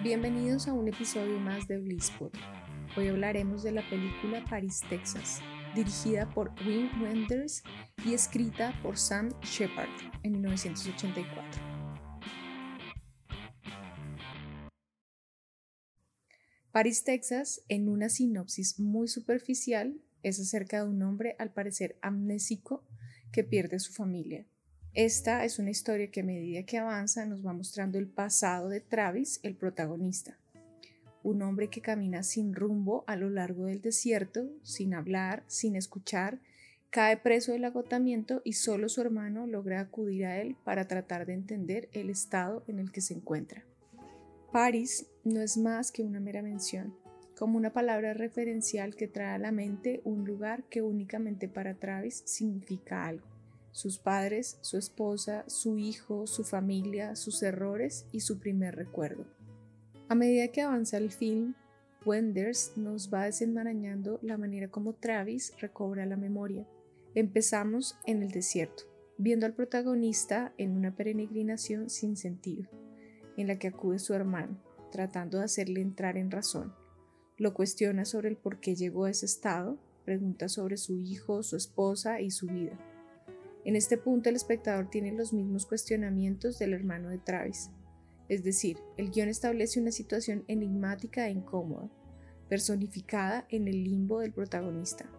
Bienvenidos a un episodio más de Blisspot. Hoy hablaremos de la película Paris, Texas, dirigida por Wim Wenders y escrita por Sam Shepard en 1984. Paris, Texas, en una sinopsis muy superficial, es acerca de un hombre al parecer amnésico que pierde su familia. Esta es una historia que a medida que avanza nos va mostrando el pasado de Travis, el protagonista. Un hombre que camina sin rumbo a lo largo del desierto, sin hablar, sin escuchar, cae preso del agotamiento y solo su hermano logra acudir a él para tratar de entender el estado en el que se encuentra. Paris no es más que una mera mención, como una palabra referencial que trae a la mente un lugar que únicamente para Travis significa algo sus padres, su esposa, su hijo, su familia, sus errores y su primer recuerdo. A medida que avanza el film, Wenders nos va desenmarañando la manera como Travis recobra la memoria. Empezamos en el desierto, viendo al protagonista en una peregrinación sin sentido, en la que acude su hermano, tratando de hacerle entrar en razón. Lo cuestiona sobre el por qué llegó a ese estado, pregunta sobre su hijo, su esposa y su vida. En este punto el espectador tiene los mismos cuestionamientos del hermano de Travis. Es decir, el guion establece una situación enigmática e incómoda, personificada en el limbo del protagonista.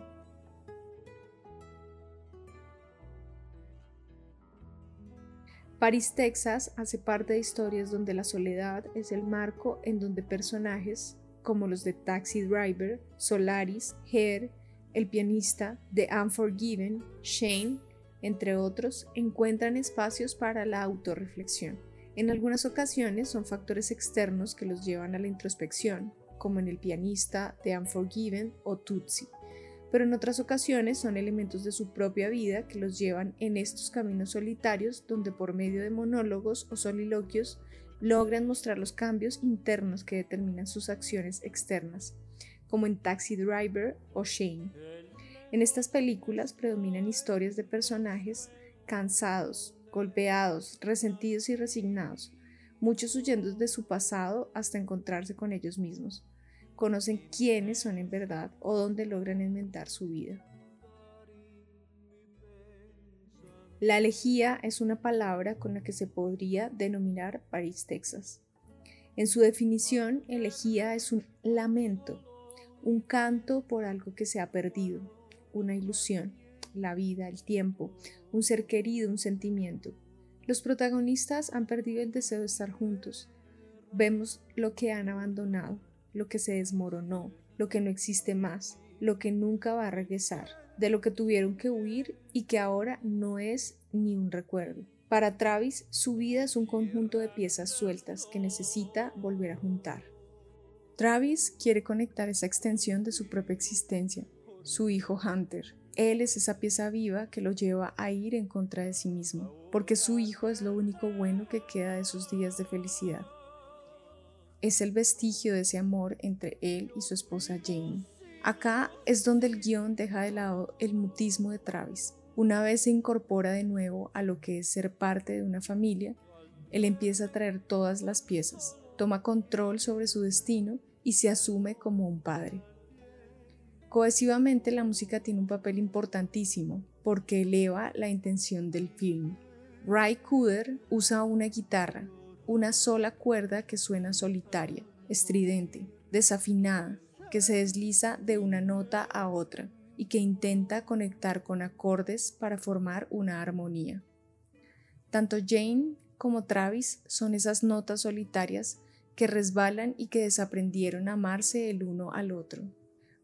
Paris, Texas hace parte de historias donde la soledad es el marco en donde personajes como los de Taxi Driver, Solaris, Hair, el pianista, The Unforgiven, Shane entre otros, encuentran espacios para la autorreflexión. En algunas ocasiones son factores externos que los llevan a la introspección, como en el pianista de Unforgiven o Tutsi, pero en otras ocasiones son elementos de su propia vida que los llevan en estos caminos solitarios donde por medio de monólogos o soliloquios logran mostrar los cambios internos que determinan sus acciones externas, como en Taxi Driver o Shane. En estas películas predominan historias de personajes cansados, golpeados, resentidos y resignados, muchos huyendo de su pasado hasta encontrarse con ellos mismos. Conocen quiénes son en verdad o dónde logran inventar su vida. La elegía es una palabra con la que se podría denominar París, Texas. En su definición, elegía es un lamento, un canto por algo que se ha perdido, una ilusión, la vida, el tiempo, un ser querido, un sentimiento. Los protagonistas han perdido el deseo de estar juntos. Vemos lo que han abandonado, lo que se desmoronó, lo que no existe más, lo que nunca va a regresar, de lo que tuvieron que huir y que ahora no es ni un recuerdo. Para Travis, su vida es un conjunto de piezas sueltas que necesita volver a juntar. Travis quiere conectar esa extensión de su propia existencia, su hijo Hunter. Él es esa pieza viva que lo lleva a ir en contra de sí mismo, porque su hijo es lo único bueno que queda de sus días de felicidad. Es el vestigio de ese amor entre él y su esposa Jane. Acá es donde el guion deja de lado el mutismo de Travis. Una vez se incorpora de nuevo a lo que es ser parte de una familia, él empieza a traer todas las piezas, toma control sobre su destino y se asume como un padre. Cohesivamente la música tiene un papel importantísimo porque eleva la intención del film. Ray Cooder usa una guitarra, una sola cuerda que suena solitaria, estridente, desafinada, que se desliza de una nota a otra y que intenta conectar con acordes para formar una armonía. Tanto Jane como Travis son esas notas solitarias que resbalan y que desaprendieron a amarse el uno al otro.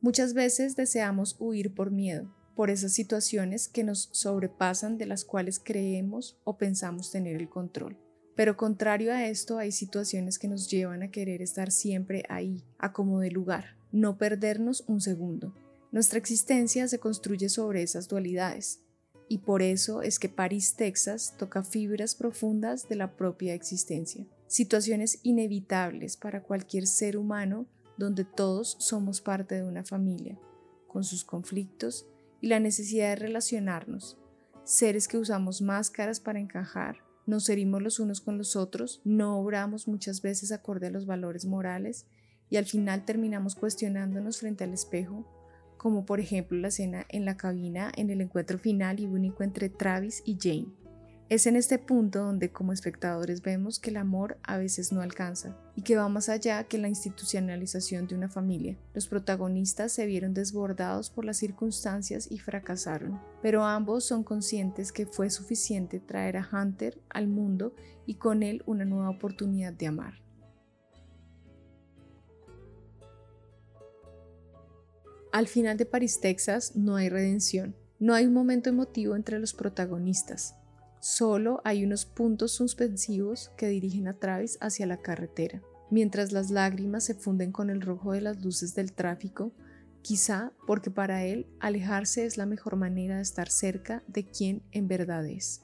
Muchas veces deseamos huir por miedo, por esas situaciones que nos sobrepasan de las cuales creemos o pensamos tener el control. Pero contrario a esto, hay situaciones que nos llevan a querer estar siempre ahí, a como de lugar, no perdernos un segundo. Nuestra existencia se construye sobre esas dualidades, y por eso es que París, Texas, toca fibras profundas de la propia existencia, situaciones inevitables para cualquier ser humano donde todos somos parte de una familia, con sus conflictos y la necesidad de relacionarnos, seres que usamos máscaras para encajar, nos herimos los unos con los otros, no obramos muchas veces acorde a los valores morales y al final terminamos cuestionándonos frente al espejo, como por ejemplo la escena en la cabina en el encuentro final y único entre Travis y Jane. Es en este punto donde como espectadores vemos que el amor a veces no alcanza y que va más allá que la institucionalización de una familia. Los protagonistas se vieron desbordados por las circunstancias y fracasaron, pero ambos son conscientes que fue suficiente traer a Hunter al mundo y con él una nueva oportunidad de amar. Al final de Paris, Texas, no hay redención. No hay un momento emotivo entre los protagonistas. Solo hay unos puntos suspensivos que dirigen a Travis hacia la carretera. Mientras las lágrimas se funden con el rojo de las luces del tráfico, quizá porque para él alejarse es la mejor manera de estar cerca de quien en verdad es.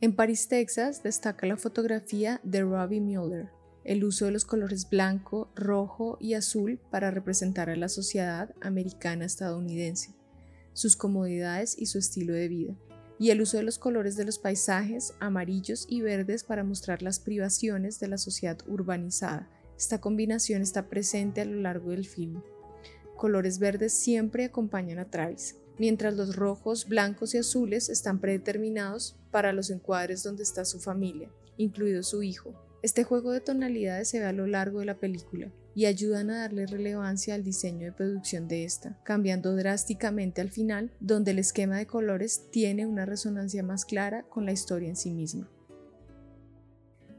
En París, Texas, destaca la fotografía de Robbie Mueller, el uso de los colores blanco, rojo y azul para representar a la sociedad americana estadounidense, sus comodidades y su estilo de vida y el uso de los colores de los paisajes amarillos y verdes para mostrar las privaciones de la sociedad urbanizada. Esta combinación está presente a lo largo del film. Colores verdes siempre acompañan a Travis, mientras los rojos, blancos y azules están predeterminados para los encuadres donde está su familia, incluido su hijo. Este juego de tonalidades se ve a lo largo de la película, y ayudan a darle relevancia al diseño de producción de esta, cambiando drásticamente al final, donde el esquema de colores tiene una resonancia más clara con la historia en sí misma.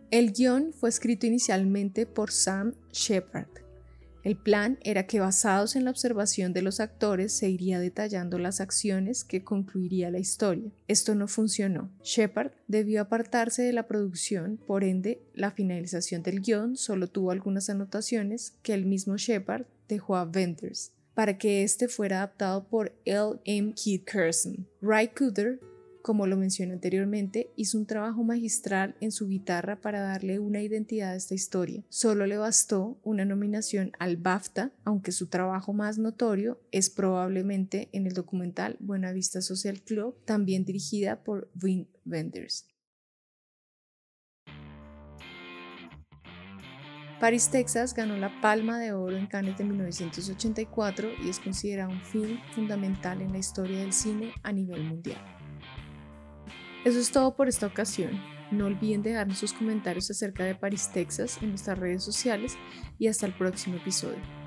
El guion fue escrito inicialmente por Sam Shepard, el plan era que basados en la observación de los actores se iría detallando las acciones que concluiría la historia. Esto no funcionó. Shepard debió apartarse de la producción, por ende, la finalización del guion solo tuvo algunas anotaciones que el mismo Shepard dejó a Vendors para que este fuera adaptado por L. M. Keith Carson. Ray Cooder como lo mencioné anteriormente, hizo un trabajo magistral en su guitarra para darle una identidad a esta historia. Solo le bastó una nominación al BAFTA, aunque su trabajo más notorio es probablemente en el documental Buena Vista Social Club, también dirigida por Wim Wenders. Paris, Texas ganó la Palma de Oro en Cannes de 1984 y es considerado un film fundamental en la historia del cine a nivel mundial. Eso es todo por esta ocasión. No olviden dejarnos sus comentarios acerca de Paris, Texas en nuestras redes sociales y hasta el próximo episodio.